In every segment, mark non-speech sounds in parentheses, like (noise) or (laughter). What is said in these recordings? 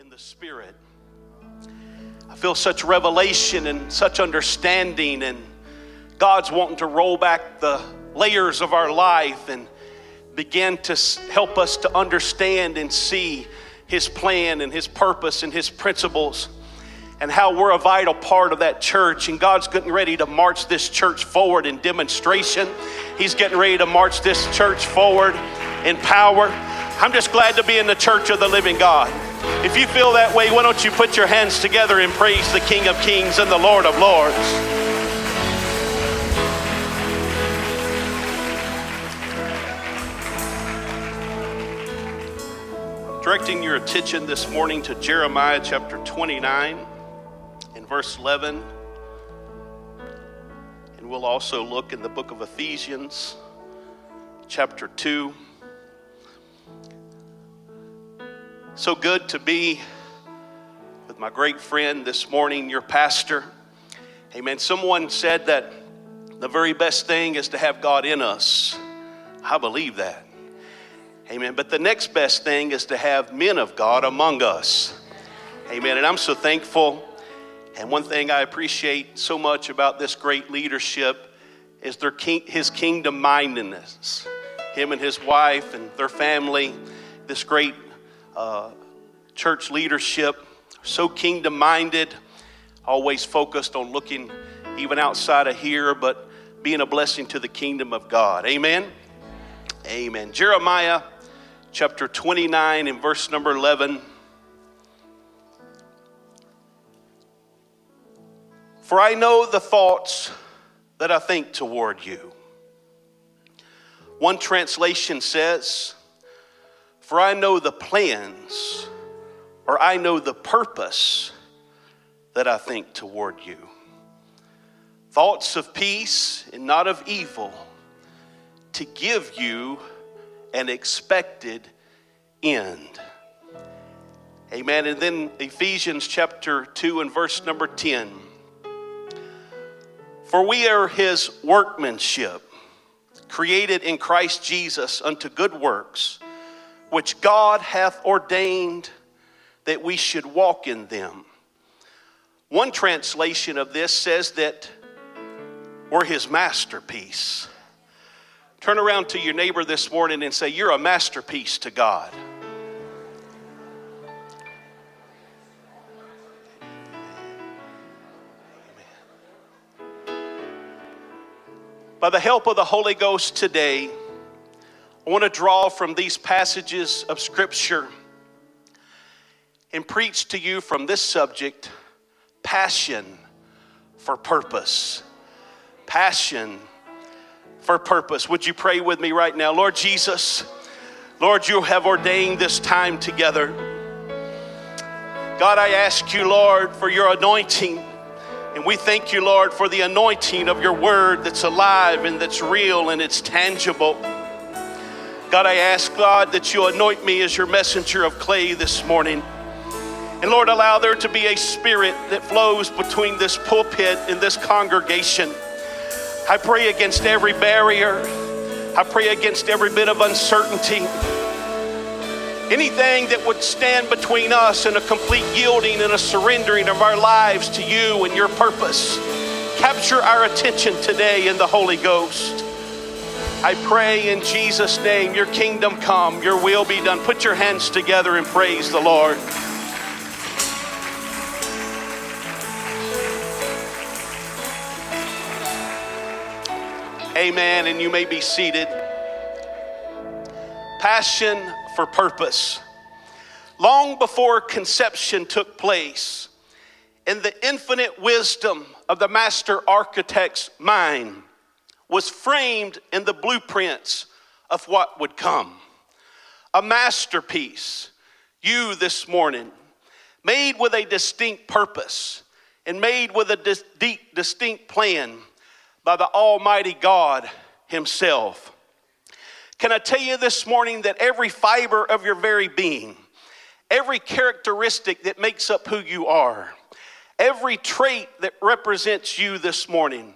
in the Spirit. I feel such revelation and such understanding, and God's wanting to roll back the layers of our life and begin to help us to understand and see His plan and His purpose and His principles and how we're a vital part of that church. And God's getting ready to march this church forward in demonstration. He's getting ready to march this church forward in power. I'm just glad to be in the church of the living God. If you feel that way, why don't you put your hands together and praise the King of Kings and the Lord of Lords? Directing your attention this morning to Jeremiah chapter 29 and verse 11. And we'll also look in the book of Ephesians chapter 2. So good to be with my great friend this morning, your pastor. Amen. Someone said that the very best thing is to have God in us. I believe that. Amen. But the next best thing is to have men of God among us. Amen. And I'm so thankful. And one thing I appreciate so much about this great leadership is their king, his kingdom mindedness. Him and his wife and their family, this great uh, church leadership, so kingdom minded, always focused on looking even outside of here, but being a blessing to the kingdom of God. Amen. Amen. Jeremiah chapter 29 and verse number 11. For I know the thoughts that I think toward you. One translation says, for I know the plans, or I know the purpose that I think toward you. Thoughts of peace and not of evil, to give you an expected end. Amen. And then Ephesians chapter 2 and verse number 10. For we are his workmanship, created in Christ Jesus unto good works which God hath ordained that we should walk in them. One translation of this says that we're his masterpiece. Turn around to your neighbor this morning and say, You're a masterpiece to God. By the help of the Holy Ghost today, I want to draw from these passages of Scripture and preach to you from this subject passion for purpose. Passion for purpose. Would you pray with me right now? Lord Jesus, Lord, you have ordained this time together. God, I ask you, Lord, for your anointing. And we thank you, Lord, for the anointing of your word that's alive and that's real and it's tangible. God, I ask, God, that you anoint me as your messenger of clay this morning. And Lord, allow there to be a spirit that flows between this pulpit and this congregation. I pray against every barrier. I pray against every bit of uncertainty. Anything that would stand between us and a complete yielding and a surrendering of our lives to you and your purpose. Capture our attention today in the Holy Ghost. I pray in Jesus' name, your kingdom come, your will be done. Put your hands together and praise the Lord. Amen. And you may be seated. Passion for purpose. Long before conception took place, in the infinite wisdom of the master architect's mind, was framed in the blueprints of what would come. A masterpiece, you this morning, made with a distinct purpose and made with a dis- distinct plan by the Almighty God Himself. Can I tell you this morning that every fiber of your very being, every characteristic that makes up who you are, every trait that represents you this morning,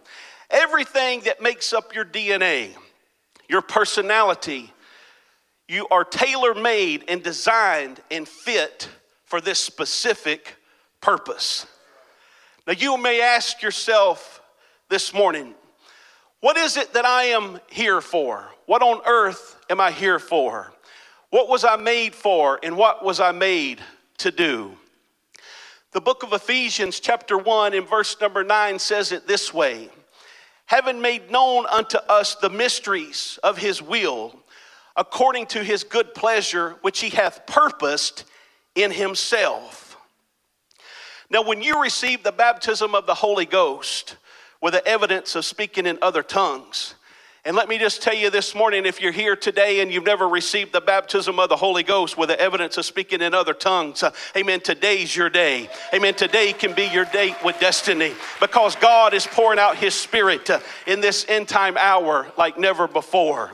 Everything that makes up your DNA, your personality, you are tailor made and designed and fit for this specific purpose. Now, you may ask yourself this morning, what is it that I am here for? What on earth am I here for? What was I made for, and what was I made to do? The book of Ephesians, chapter 1, and verse number 9 says it this way Having made known unto us the mysteries of his will, according to his good pleasure, which he hath purposed in himself. Now, when you receive the baptism of the Holy Ghost with the evidence of speaking in other tongues, and let me just tell you this morning if you're here today and you've never received the baptism of the Holy Ghost with the evidence of speaking in other tongues, uh, amen, today's your day. Amen. Today can be your date with destiny because God is pouring out His Spirit uh, in this end time hour like never before.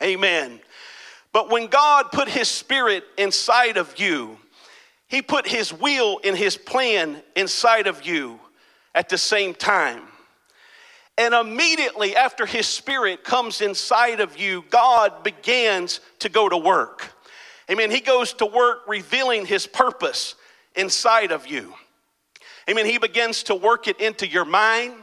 Amen. But when God put His Spirit inside of you, he put His will and His plan inside of you at the same time. And immediately after His Spirit comes inside of you, God begins to go to work. Amen. He goes to work revealing His purpose inside of you. Amen. He begins to work it into your mind,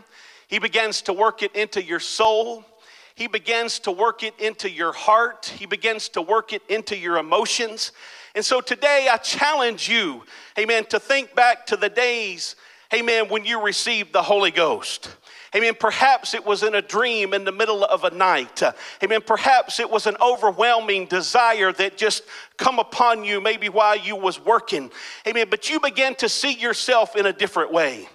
He begins to work it into your soul. He begins to work it into your heart. He begins to work it into your emotions. And so today I challenge you, amen, to think back to the days, amen, when you received the Holy Ghost. Amen. Perhaps it was in a dream in the middle of a night. Amen. Perhaps it was an overwhelming desire that just come upon you maybe while you was working. Amen. But you began to see yourself in a different way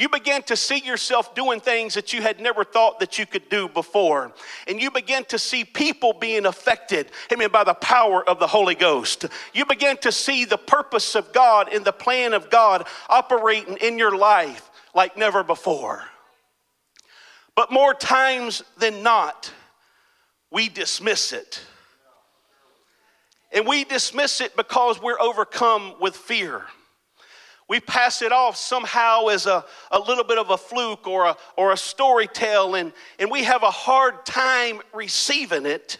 you began to see yourself doing things that you had never thought that you could do before. And you began to see people being affected, amen, by the power of the Holy Ghost. You began to see the purpose of God and the plan of God operating in your life like never before. But more times than not, we dismiss it. And we dismiss it because we're overcome with fear we pass it off somehow as a, a little bit of a fluke or a, or a story tale, and, and we have a hard time receiving it.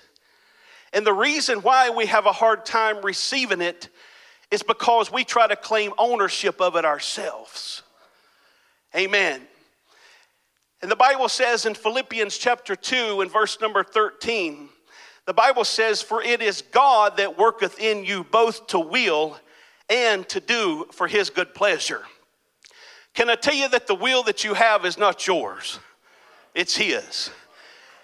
And the reason why we have a hard time receiving it is because we try to claim ownership of it ourselves. Amen. And the Bible says in Philippians chapter 2 and verse number 13, the Bible says, For it is God that worketh in you both to will and to do for his good pleasure. Can I tell you that the will that you have is not yours? It's his.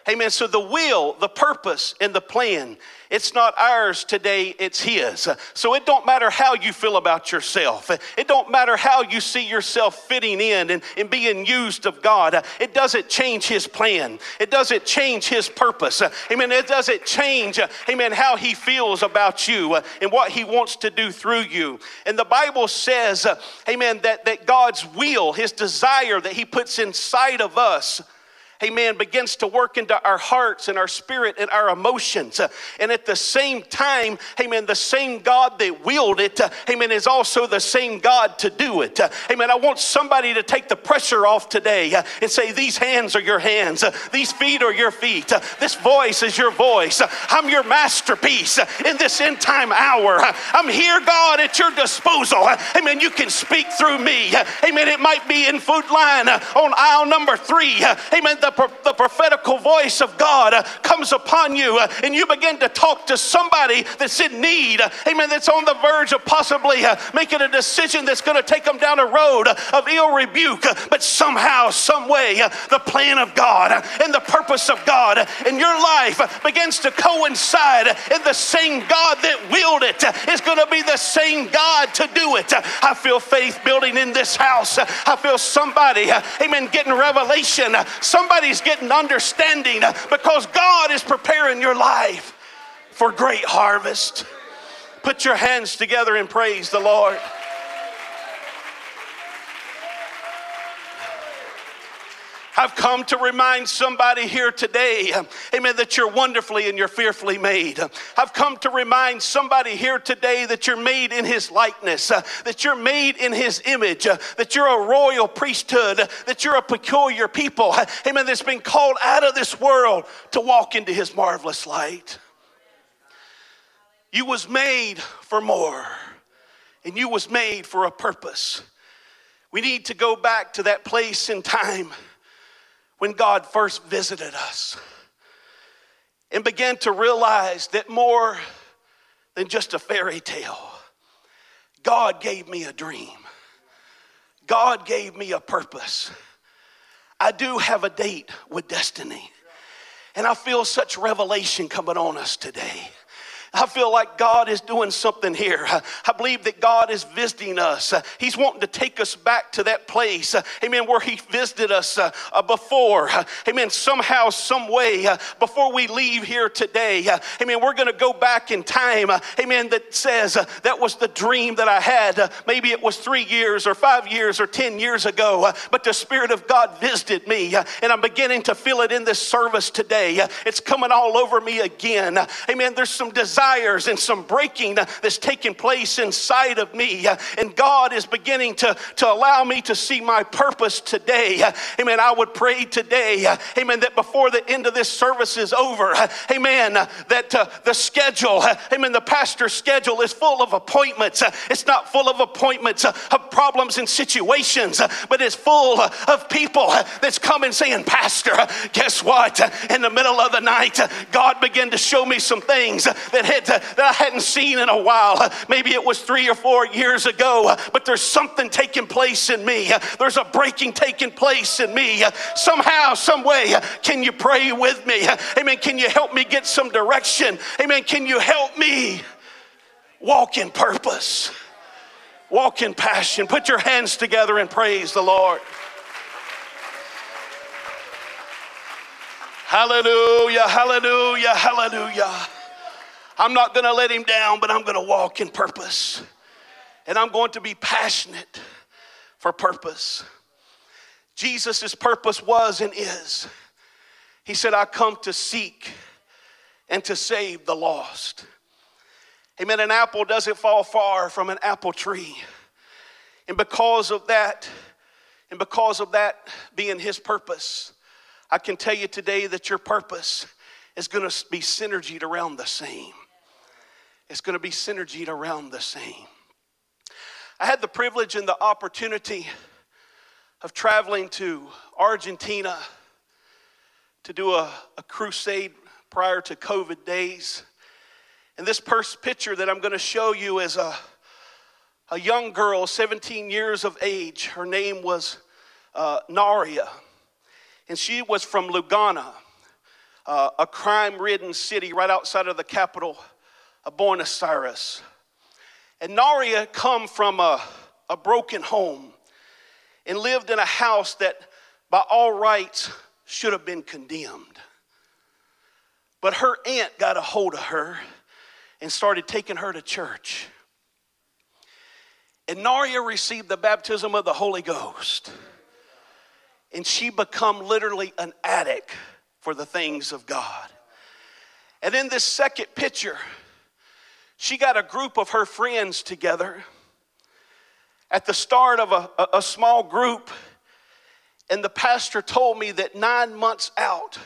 Amen. So the will, the purpose, and the plan it's not ours today, it's his. So it don't matter how you feel about yourself. It don't matter how you see yourself fitting in and, and being used of God. It doesn't change his plan. It doesn't change his purpose. Amen. It doesn't change, amen, how he feels about you and what he wants to do through you. And the Bible says, amen, that, that God's will, his desire that he puts inside of us, amen, begins to work into our hearts and our spirit and our emotions. And at the same time, amen, the same God that willed it, amen, is also the same God to do it. Amen. I want somebody to take the pressure off today and say, These hands are your hands, these feet are your feet, this voice is your voice. I'm your masterpiece in this end time hour. I'm here, God, at your disposal. Amen. You can speak through me. Amen. It might be in food line on aisle number three. Amen the, the prophetical voice of God uh, comes upon you uh, and you begin to talk to somebody that's in need, uh, amen, that's on the verge of possibly uh, making a decision that's going to take them down a road of ill rebuke, uh, but somehow, some way, uh, the plan of God and the purpose of God in your life begins to coincide, and the same God that willed it is going to be the same God to do it. I feel faith building in this house. I feel somebody, amen, getting revelation. Somebody Somebody's getting understanding because God is preparing your life for great harvest. Put your hands together and praise the Lord. I've come to remind somebody here today, amen, that you're wonderfully and you're fearfully made. I've come to remind somebody here today that you're made in his likeness, that you're made in his image, that you're a royal priesthood, that you're a peculiar people, amen, that's been called out of this world to walk into his marvelous light. You was made for more. and you was made for a purpose. We need to go back to that place in time when God first visited us and began to realize that more than just a fairy tale, God gave me a dream. God gave me a purpose. I do have a date with destiny. And I feel such revelation coming on us today. I feel like God is doing something here. I believe that God is visiting us. He's wanting to take us back to that place, amen, where He visited us uh, before. Amen. Somehow, some way, uh, before we leave here today, amen, we're going to go back in time, amen, that says uh, that was the dream that I had. Maybe it was three years or five years or 10 years ago, but the Spirit of God visited me, and I'm beginning to feel it in this service today. It's coming all over me again. Amen. There's some desire desires and some breaking that's taking place inside of me. Uh, and God is beginning to, to allow me to see my purpose today. Uh, amen. I would pray today, uh, amen, that before the end of this service is over, amen, that uh, the schedule, amen, the pastor's schedule is full of appointments. It's not full of appointments of problems and situations, but it's full of people that's coming saying, Pastor, guess what? In the middle of the night, God began to show me some things that that I hadn't seen in a while. Maybe it was three or four years ago, but there's something taking place in me. There's a breaking taking place in me. Somehow, some way, can you pray with me? Amen. Can you help me get some direction? Amen. Can you help me walk in purpose? Walk in passion. Put your hands together and praise the Lord. Hallelujah, hallelujah, hallelujah. I'm not going to let him down, but I'm going to walk in purpose. And I'm going to be passionate for purpose. Jesus' purpose was and is. He said, I come to seek and to save the lost. Amen. An apple doesn't fall far from an apple tree. And because of that, and because of that being his purpose, I can tell you today that your purpose is going to be synergied around the same it's going to be synergied around the same. I had the privilege and the opportunity of traveling to Argentina to do a, a crusade prior to COVID days. And this first picture that I'm going to show you is a, a young girl, 17 years of age. Her name was uh, Naria, and she was from Lugana, uh, a crime ridden city right outside of the capital Buenos Aires. And Naria come from a, a broken home and lived in a house that by all rights should have been condemned. But her aunt got a hold of her and started taking her to church. And Naria received the baptism of the Holy Ghost. And she become literally an addict for the things of God. And in this second picture, she got a group of her friends together at the start of a, a, a small group, and the pastor told me that nine months out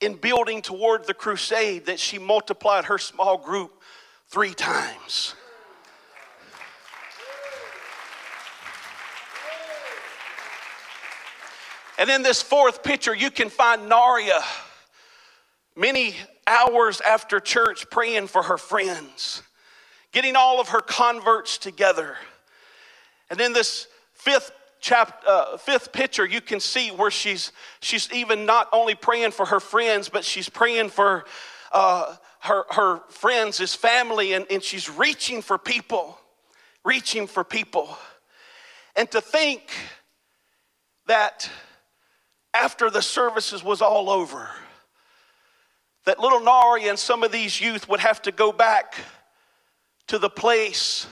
in building toward the crusade that she multiplied her small group three times. And in this fourth picture, you can find Naria many hours after church praying for her friends, getting all of her converts together. And in this fifth chapter, uh, fifth picture, you can see where she's she's even not only praying for her friends, but she's praying for uh, her her friends, his family, and, and she's reaching for people, reaching for people. And to think that after the services was all over, that little Nari and some of these youth would have to go back to the place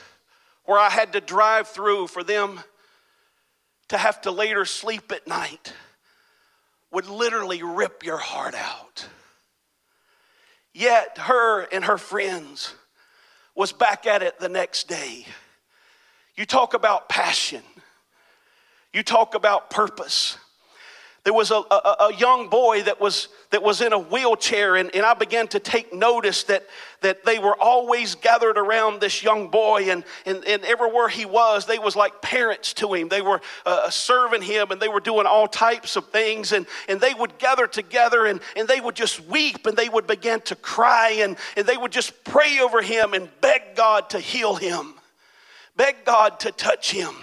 where I had to drive through for them to have to later sleep at night would literally rip your heart out. Yet her and her friends was back at it the next day. You talk about passion. You talk about purpose. There was a, a, a, young boy that was, that was in a wheelchair, and, and I began to take notice that, that they were always gathered around this young boy, and, and, and everywhere he was, they was like parents to him. They were uh, serving him, and they were doing all types of things, and, and they would gather together, and, and they would just weep, and they would begin to cry, and, and they would just pray over him and beg God to heal him, beg God to touch him.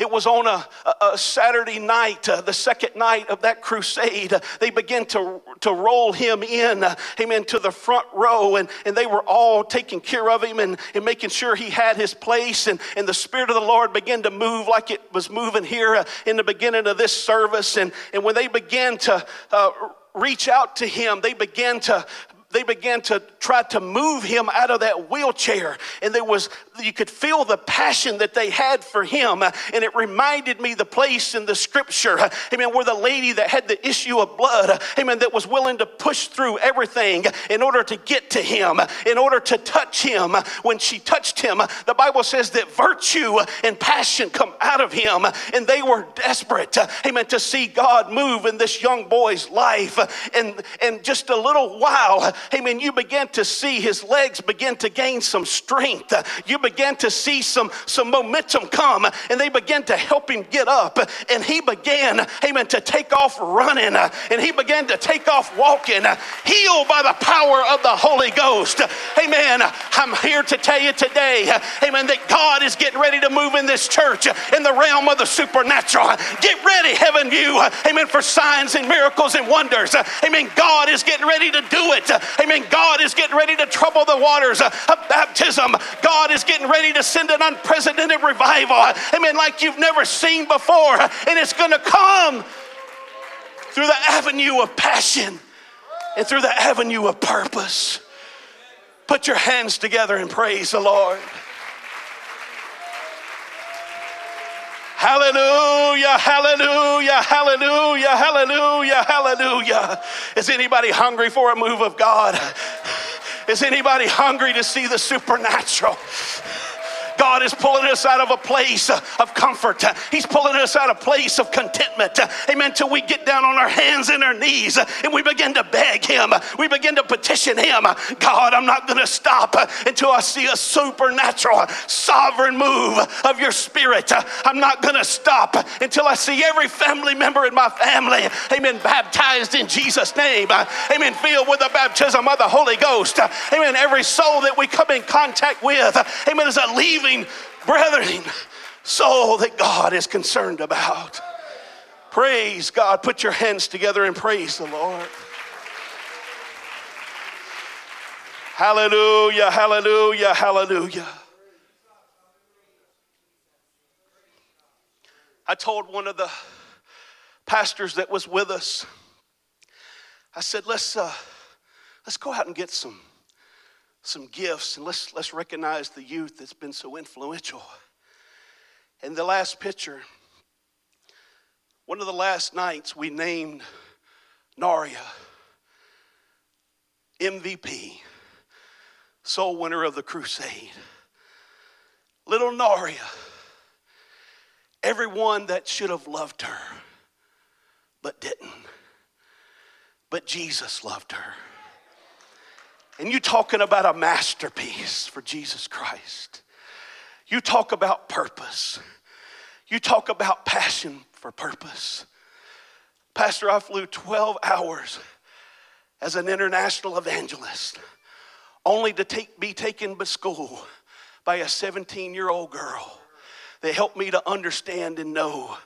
It was on a, a Saturday night, uh, the second night of that crusade. Uh, they began to, to roll him in, uh, amen, to the front row, and, and they were all taking care of him and, and making sure he had his place. And, and the Spirit of the Lord began to move like it was moving here uh, in the beginning of this service. And, and when they began to uh, reach out to him, they began to they began to try to move him out of that wheelchair. And there was you could feel the passion that they had for him. And it reminded me the place in the scripture amen where the lady that had the issue of blood amen that was willing to push through everything in order to get to him in order to touch him. When she touched him the bible says that virtue and passion come out of him. And they were desperate amen to see god move in this young boy's life. And and just a little while amen, you began to see his legs begin to gain some strength. You began to see some, some momentum come, and they began to help him get up. And he began, amen, to take off running, and he began to take off walking, healed by the power of the Holy Ghost. Amen. I'm here to tell you today, amen, that God is getting ready to move in this church in the realm of the supernatural. Get ready, heaven view, amen, for signs and miracles and wonders. Amen. God is getting ready to do it. Amen. God is getting ready to trouble the waters of baptism. God is getting ready to send an unprecedented revival. Amen. Like you've never seen before. And it's going to come through the avenue of passion and through the avenue of purpose. Put your hands together and praise the Lord. Hallelujah, hallelujah, hallelujah, hallelujah, hallelujah. Is anybody hungry for a move of God? Is anybody hungry to see the supernatural? God is pulling us out of a place of comfort. He's pulling us out of a place of contentment. Amen. Till we get down on our hands and our knees and we begin to beg Him. We begin to petition Him. God, I'm not going to stop until I see a supernatural, sovereign move of your Spirit. I'm not going to stop until I see every family member in my family, amen, baptized in Jesus' name. Amen. Filled with the baptism of the Holy Ghost. Amen. Every soul that we come in contact with, amen, is a leaving brethren, soul that God is concerned about. Praise God. Put your hands together and praise the Lord. Hallelujah, hallelujah, hallelujah. I told one of the pastors that was with us, I said, let's, uh, let's go out and get some some gifts and let's, let's recognize the youth that's been so influential. And the last picture, one of the last nights we named Naria MVP, soul winner of the crusade. Little Naria, everyone that should have loved her but didn't. But Jesus loved her. And you talking about a masterpiece for Jesus Christ. You talk about purpose. You talk about passion for purpose. Pastor, I flew 12 hours as an international evangelist, only to take, be taken to school by a 17 year old girl that helped me to understand and know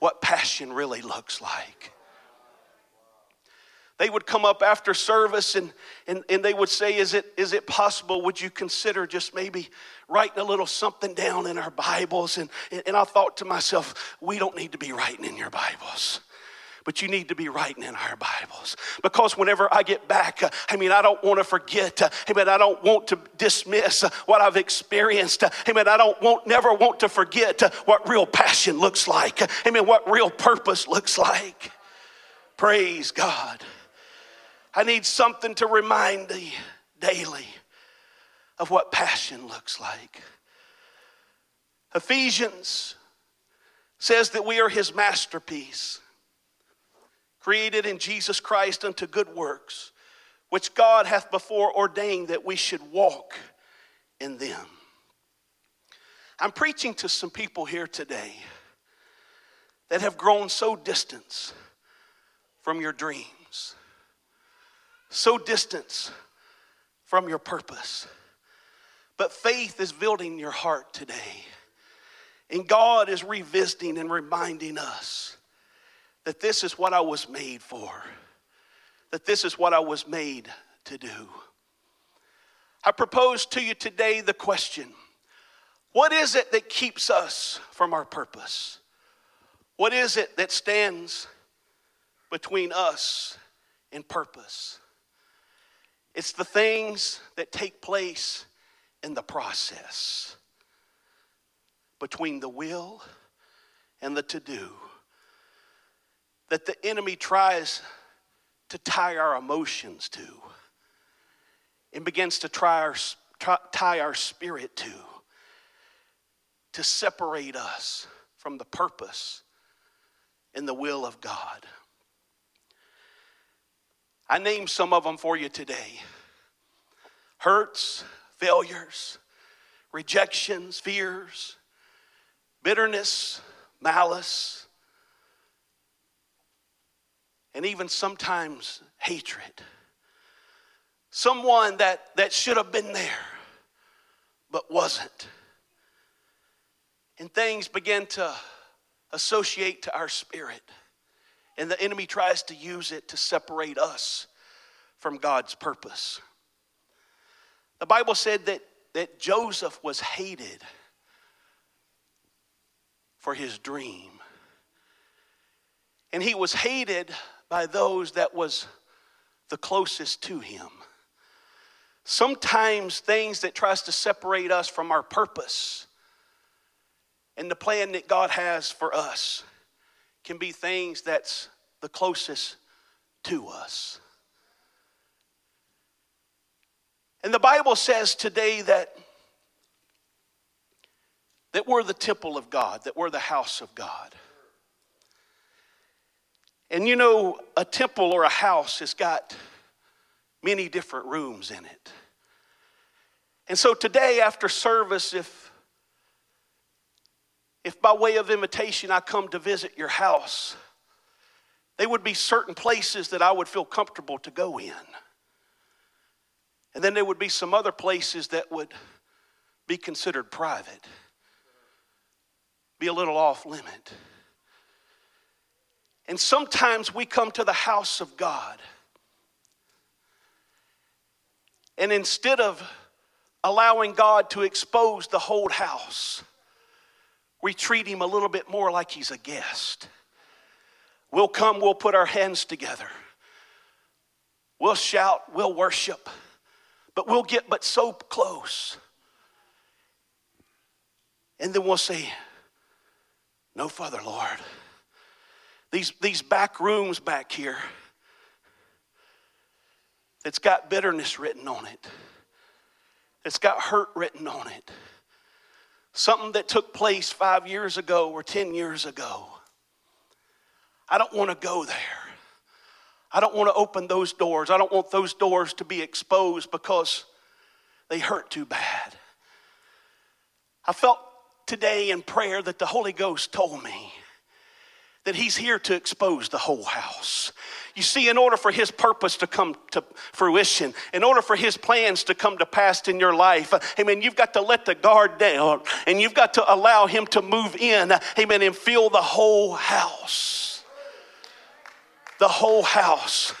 what passion really looks like they would come up after service and, and, and they would say, is it, is it possible? Would you consider just maybe writing a little something down in our Bibles? And, and I thought to myself, we don't need to be writing in your Bibles but you need to be writing in our Bibles. Because whenever I get back, I mean, I don't want to forget. Uh, I I don't want to dismiss what I've experienced. I mean, I don't want, never want to forget what real passion looks like. I mean, what real purpose looks like. Praise God. I need something to remind me daily of what passion looks like. Ephesians says that we are his masterpiece. created in Jesus Christ unto good works, which God hath before ordained that we should walk in them. I'm preaching to some people here today that have grown so distant from your dreams, so distant from your purpose. But faith is building your heart today. And God is revisiting and reminding us that this is what I was made for, that this is what I was made to do. I propose to you today the question what is it that keeps us from our purpose? What is it that stands between us and purpose? It's the things that take place in the process between the will and the to do that the enemy tries to tie our emotions to and begins to try our, try, tie our spirit to, to separate us from the purpose and the will of God. I named some of them for you today hurts, failures, rejections, fears, bitterness, malice, and even sometimes hatred. Someone that, that should have been there but wasn't. And things begin to associate to our spirit. And the enemy tries to use it to separate us from God's purpose. The Bible said that, that Joseph was hated for his dream. And he was hated by those that was the closest to him. Sometimes things that tries to separate us from our purpose and the plan that God has for us can be things that's the closest to us. And the Bible says today that that we're the temple of God, that we're the house of God. And you know, a temple or a house has got many different rooms in it. And so today, after service, if if by way of invitation I come to visit your house, there would be certain places that I would feel comfortable to go in. And then there would be some other places that would be considered private, be a little off limit. And sometimes we come to the house of God. And instead of allowing God to expose the whole house, we treat him a little bit more like he's a guest. We'll come, we'll put our hands together. We'll shout, we'll worship, but we'll get but so close. And then we'll say, No Father, Lord these, these back rooms back here that's got bitterness written on it, it's got hurt written on it. Something that took place five years ago or 10 years ago. I don't want to go there. I don't want to open those doors. I don't want those doors to be exposed because they hurt too bad. I felt today in prayer that the Holy Ghost told me that he's here to expose the whole house. You see, in order for his purpose to come to fruition, in order for his plans to come to pass in your life, amen, you've got to let the guard down and you've got to allow him to move in, amen, and fill the whole house. The whole house.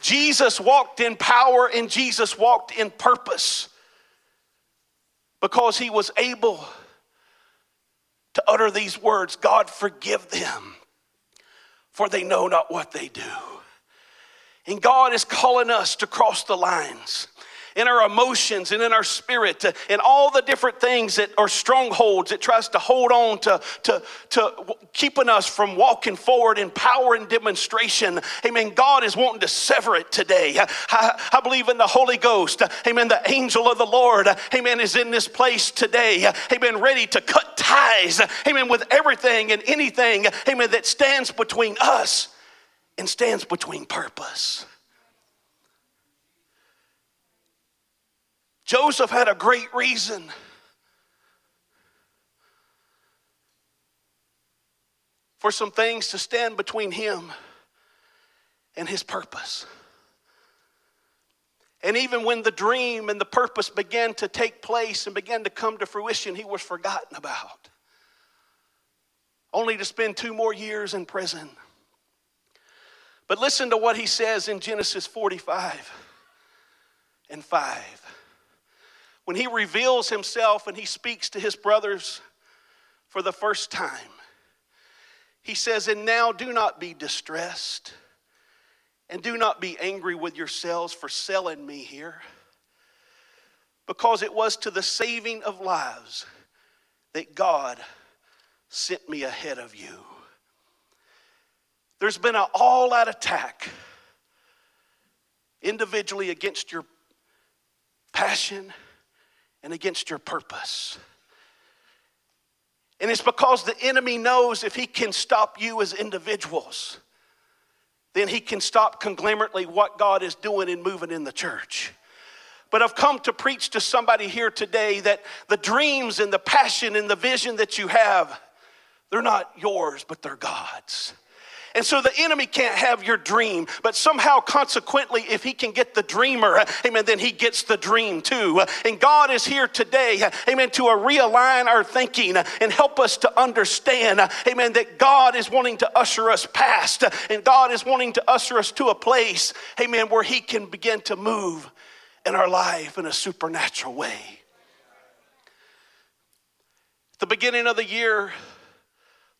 Jesus walked in power and Jesus walked in purpose because he was able to utter these words God, forgive them, for they know not what they do. And God is calling us to cross the lines. In our emotions and in our spirit, uh, and all the different things that are strongholds that tries to hold on to, to, to keeping us from walking forward in power and demonstration. Amen. God is wanting to sever it today. I, I believe in the Holy Ghost. Amen. The angel of the Lord, amen, is in this place today. Amen. Ready to cut ties, amen, with everything and anything, amen, that stands between us and stands between purpose. Joseph had a great reason. For some things to stand between him and his purpose. And even when the dream and the purpose began to take place and began to come to fruition, he was forgotten about. Only to spend two more years in prison. But listen to what he says in Genesis 45 and 5 when he reveals himself and he speaks to his brothers for the first time, he says, And now do not be distressed, and do not be angry with yourselves for selling me here, because it was to the saving of lives that God sent me ahead of you. There's been an all out attack individually against your passion and against your purpose. And it's because the enemy knows if he can stop you as individuals, then he can stop conglomerately what God is doing and moving in the church. But I've come to preach to somebody here today that the dreams and the passion and the vision that you have, they're not yours, but they're God's. And so the enemy can't have your dream, but somehow, consequently, if he can get the dreamer, amen, then he gets the dream too. And God is here today, amen, to realign our thinking and help us to understand, amen, that God is wanting to usher us past and God is wanting to usher us to a place, amen, where he can begin to move in our life in a supernatural way. At the beginning of the year,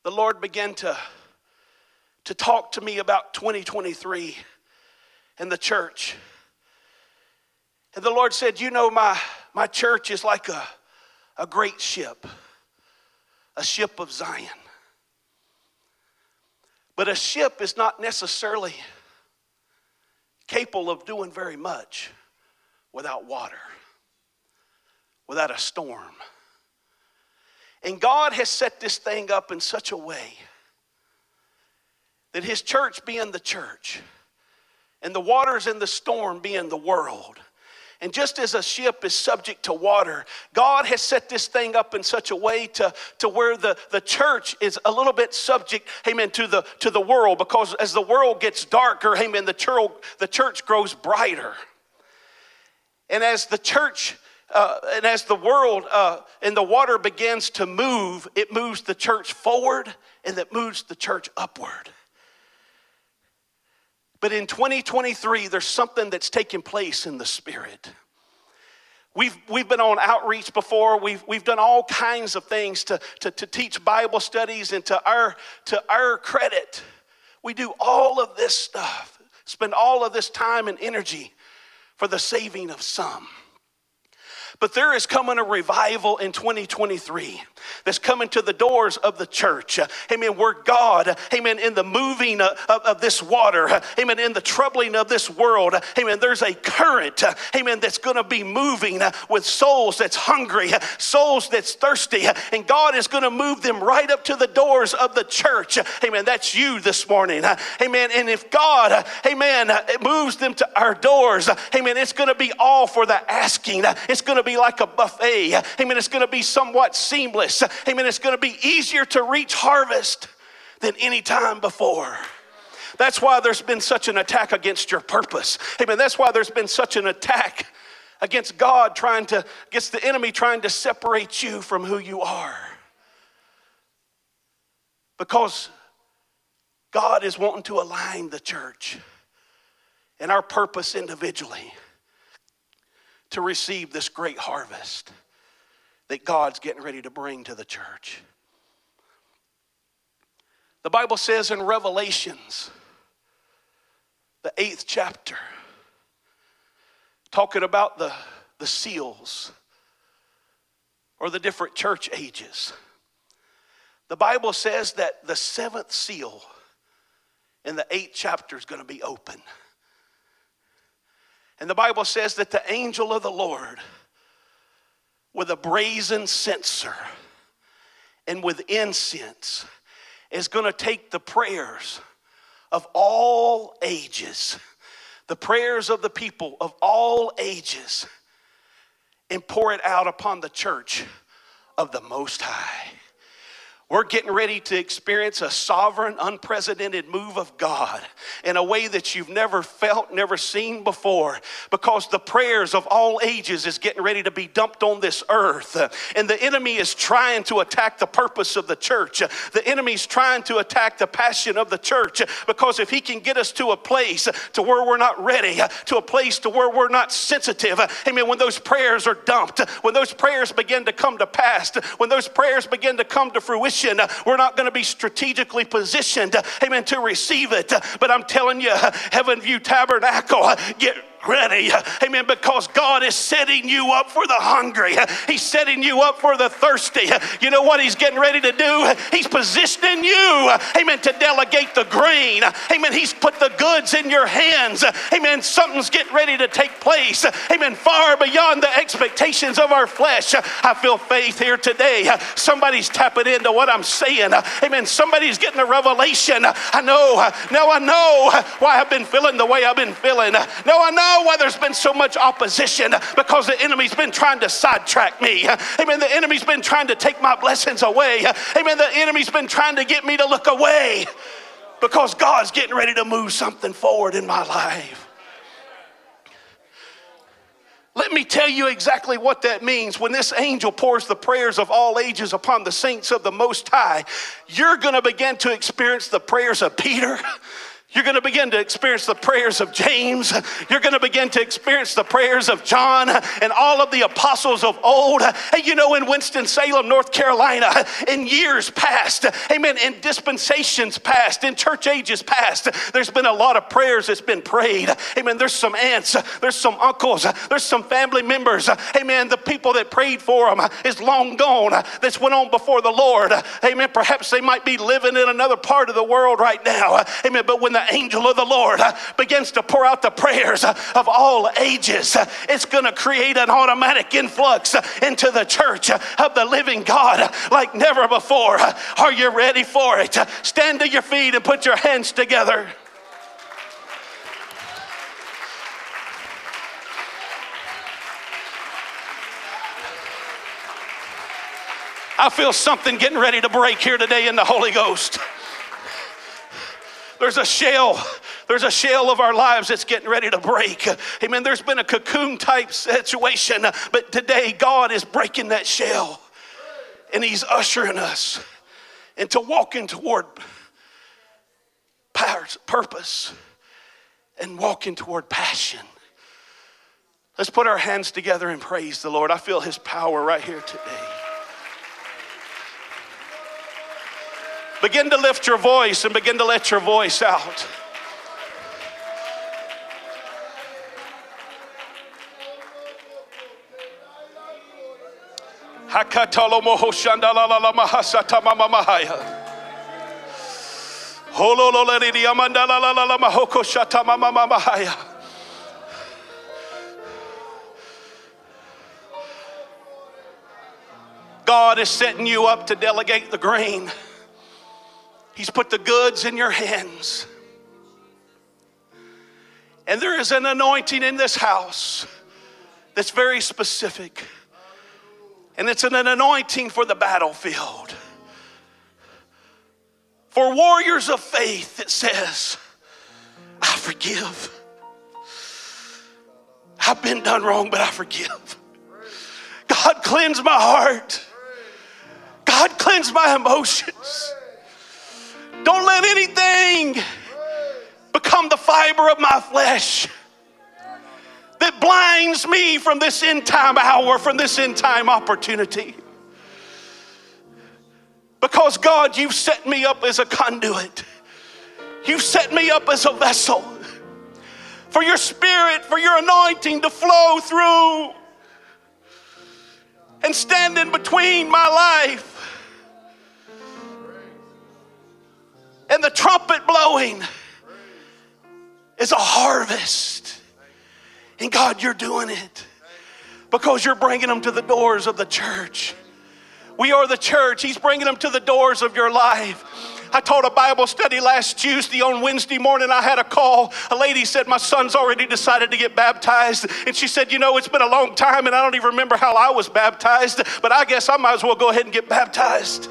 the Lord began to to talk to me about 2023 and the church. And the Lord said, You know, my, my church is like a, a great ship, a ship of Zion. But a ship is not necessarily capable of doing very much without water, without a storm. And God has set this thing up in such a way that his church being the church and the waters in the storm being the world. And just as a ship is subject to water, God has set this thing up in such a way to, to where the, the church is a little bit subject, amen, to the, to the world. Because as the world gets darker, amen, the church, the church grows brighter. And as the church uh, and as the world uh, and the water begins to move, it moves the church forward and it moves the church upward. But in 2023, there's something that's taking place in the Spirit. We've, we've been on outreach before. We've, we've done all kinds of things to, to, to teach Bible studies, and to our, to our credit, we do all of this stuff, spend all of this time and energy for the saving of some. But there is coming a revival in 2023 that's coming to the doors of the church. Amen. Where God, amen, in the moving of, of, this water, amen, in the troubling of this world, amen, there's a current, amen, that's going to be moving with souls that's hungry, souls that's thirsty, and God is going to move them right up to the doors of the church. Amen. That's you this morning. Amen. And if God, amen, moves them to our doors, amen, it's going to be all for the asking. It's going to be like a buffet. Amen. It's going to be somewhat seamless. Amen. It's going to be easier to reach harvest than any time before. That's why there's been such an attack against your purpose. Amen. That's why there's been such an attack against God trying to, against the enemy trying to separate you from who you are. Because God is wanting to align the church and our purpose individually to receive this great harvest that God's getting ready to bring to the church. The Bible says in Revelations, the eighth chapter, talking about the, the seals or the different church ages. The Bible says that the seventh seal in the eighth chapter is going to be open. And the Bible says that the angel of the Lord, with a brazen censer and with incense, is going to take the prayers of all ages, the prayers of the people of all ages, and pour it out upon the church of the Most High. We're getting ready to experience a sovereign, unprecedented move of God in a way that you've never felt, never seen before, because the prayers of all ages is getting ready to be dumped on this earth. And the enemy is trying to attack the purpose of the church. The enemy's trying to attack the passion of the church, because if he can get us to a place to where we're not ready, to a place to where we're not sensitive, amen, when those prayers are dumped, when those prayers begin to come to pass, when those prayers begin to come to fruition, We're not going to be strategically positioned, amen, to receive it. But I'm telling you, Heaven View Tabernacle, get Amen. Because God is setting you up for the hungry, He's setting you up for the thirsty. You know what He's getting ready to do? He's positioning you, amen, to delegate the grain. Amen. He's put the goods in your hands. Amen. Something's getting ready to take place. Amen. Far beyond the expectations of our flesh. I feel faith here today. Somebody's tapping into what I'm saying. Amen. Somebody's getting a revelation. I know. Now I know why I've been feeling the way I've been feeling. No, I know why there's been so much opposition because the enemy's been trying to sidetrack me. Amen. The enemy's been trying to take my blessings away. Amen. The enemy's been trying to get me to look away because God's getting ready to move something forward in my life. Let me tell you exactly what that means. When this angel pours the prayers of all ages upon the saints of the Most High, you're going to begin to experience the prayers of Peter. (laughs) You're going to begin to experience the prayers of James. You're going to begin to experience the prayers of John and all of the apostles of old. And you know, in Winston-Salem, North Carolina, in years past, amen, in dispensations past, in church ages past, there's been a lot of prayers that's been prayed. Amen. There's some aunts, there's some uncles, there's some family members. Amen. The people that prayed for them is long gone. This went on before the Lord. Amen. Perhaps they might be living in another part of the world right now. Amen. But when the angel of the Lord uh, begins to pour out the prayers uh, of all ages, uh, it's going to create an automatic influx into the church of the living God like never before. Are you ready for it? Stand to your feet and put your hands together. I feel something getting ready to break here today in the Holy Ghost. There's a shell. There's a shell of our lives that's getting ready to break. Amen. There's been a cocoon type situation, but today God is breaking that shell and He's ushering us into walking toward power, purpose and walking toward passion. Let's put our hands together and praise the Lord. I feel His power right here today. Begin to lift your voice and begin to let your voice out. God is setting you up to delegate the grain. He's put the goods in your hands. And there is an anointing in this house that's very specific. And it's an anointing for the battlefield. For warriors of faith, it says, I forgive. I've been done wrong, but I forgive. God, cleanse my heart. God, cleanse my emotions. Don't let anything become the fiber of my flesh that blinds me from this end time hour, from this end time opportunity. Because God, you've set me up as a conduit, you've set me up as a vessel. for your spirit, for your anointing to flow through and stand in between my life and the trumpet blowing is a harvest. And God, you're doing it because you're bringing them to the doors of the church. We are the church. He's bringing them to the doors of your life. I taught a Bible study last Tuesday. On Wednesday morning, I had a call. A lady said, My son's already decided to get baptized. And she said, You know, it's been a long time, and I don't even remember how I was baptized, but I guess I might as well go ahead and get baptized.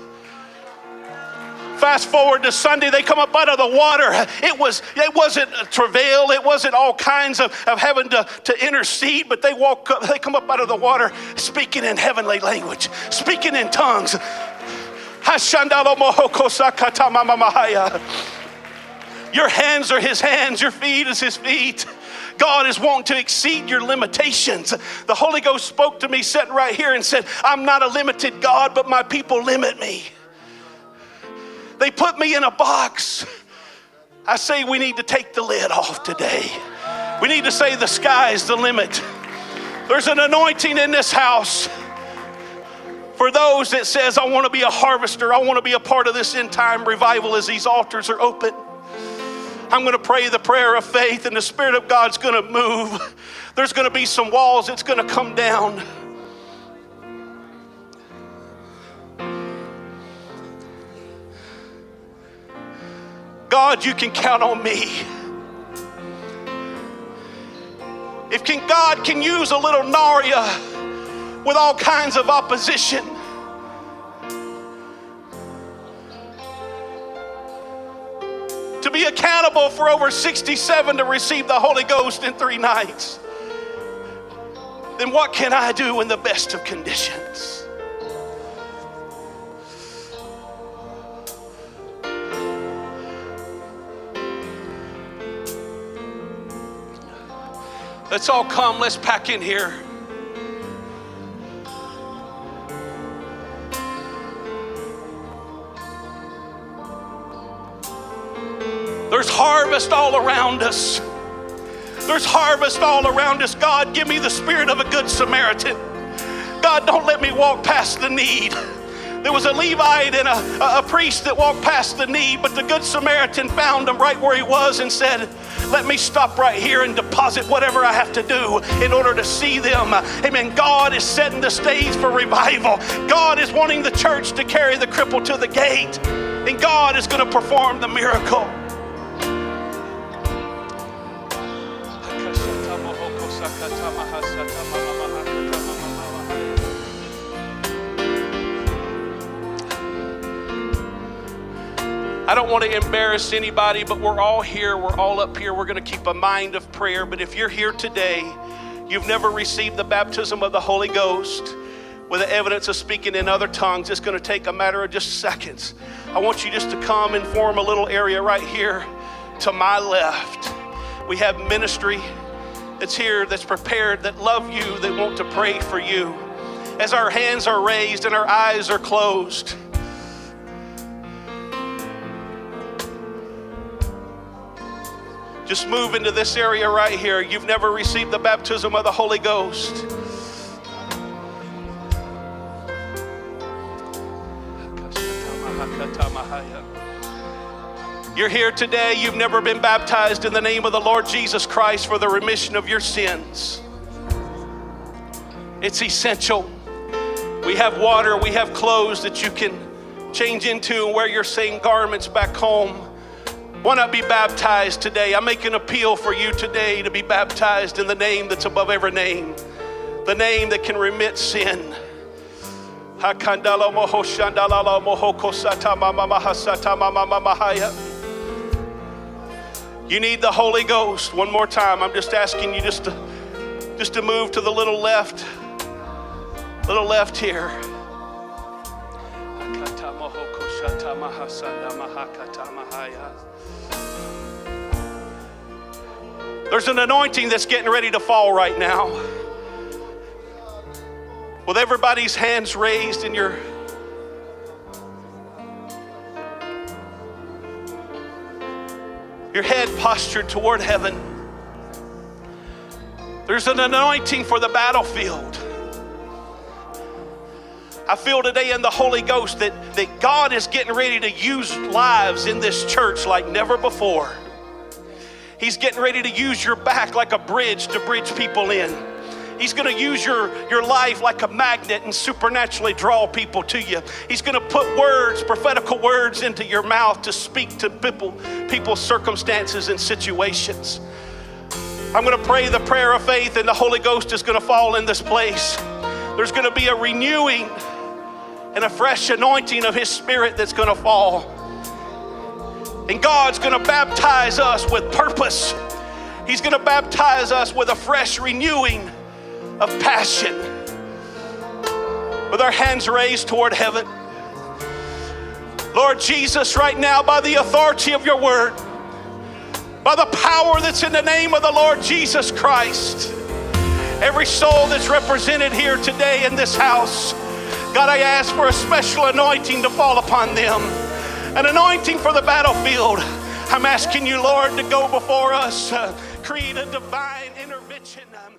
Fast forward to Sunday, they come up out of the water. It was it wasn't travail, it wasn't all kinds of, of having to, to intercede, but they walk up, they come up out of the water speaking in heavenly language, speaking in tongues. Your hands are his hands, your feet is his feet. God is wanting to exceed your limitations. The Holy Ghost spoke to me sitting right here and said, I'm not a limited God, but my people limit me. They put me in a box. I say we need to take the lid off today. We need to say the sky's the limit. There's an anointing in this house for those that says I want to be a harvester. I want to be a part of this end time revival as these altars are open. I'm going to pray the prayer of faith and the spirit of God's going to move. There's going to be some walls that's going to come down. God, you can count on me. If can, God can use a little Naria with all kinds of opposition, to be accountable for over 67 to receive the Holy Ghost in three nights, then what can I do in the best of conditions? Let's all come, let's pack in here. There's harvest all around us. There's harvest all around us. God, give me the spirit of a good Samaritan. God, don't let me walk past the need. There was a Levite and a, a, priest that walked past the need, but the Good Samaritan found him right where he was and said, let me stop right here and deposit whatever I have to do in order to see them. Amen. God is setting the stage for revival. God is wanting the church to carry the cripple to the gate, and God is going to perform the miracle. I don't want to embarrass anybody, but we're all here. We're all up here. We're going to keep a mind of prayer. But if you're here today, you've never received the baptism of the Holy Ghost with the evidence of speaking in other tongues, it's going to take a matter of just seconds. I want you just to come and form a little area right here to my left. We have ministry that's here, that's prepared, that love you, that want to pray for you. As our hands are raised and our eyes are closed, Just move into this area right here. You've never received the baptism of the Holy Ghost. You're here today, you've never been baptized in the name of the Lord Jesus Christ for the remission of your sins. It's essential. We have water, we have clothes that you can change into and wear your same garments back home. Why not be baptized today? I make an appeal for you today to be baptized in the name that's above every name, the name that can remit sin. You need the Holy Ghost. One more time. I'm just asking you just to just to move to the little left. Little left here. There's an anointing that's getting ready to fall right now. With everybody's hands raised and your your head postured toward heaven. There's an anointing for the battlefield. I feel today in the Holy Ghost that, that God is getting ready to use lives in this church like never before. He's getting ready to use your back like a bridge to bridge people in. He's going to use your, your life like a magnet and supernaturally draw people to you. He's going to put words, prophetical words, into your mouth to speak to people, people's circumstances and situations. I'm going to pray the prayer of faith, and the Holy Ghost is going to fall in this place. There's going to be a renewing and a fresh anointing of His Spirit that's going to fall. And God's going to baptize us with purpose. He's going to baptize us with a fresh renewing of passion. With our hands raised toward heaven. Lord Jesus, right now, by the authority of your word, by the power that's in the name of the Lord Jesus Christ, every soul that's represented here today in this house, God, I ask for a special anointing to fall upon them, an anointing for the battlefield. I'm asking you, Lord, to go before us, uh, create a divine intervention. Um,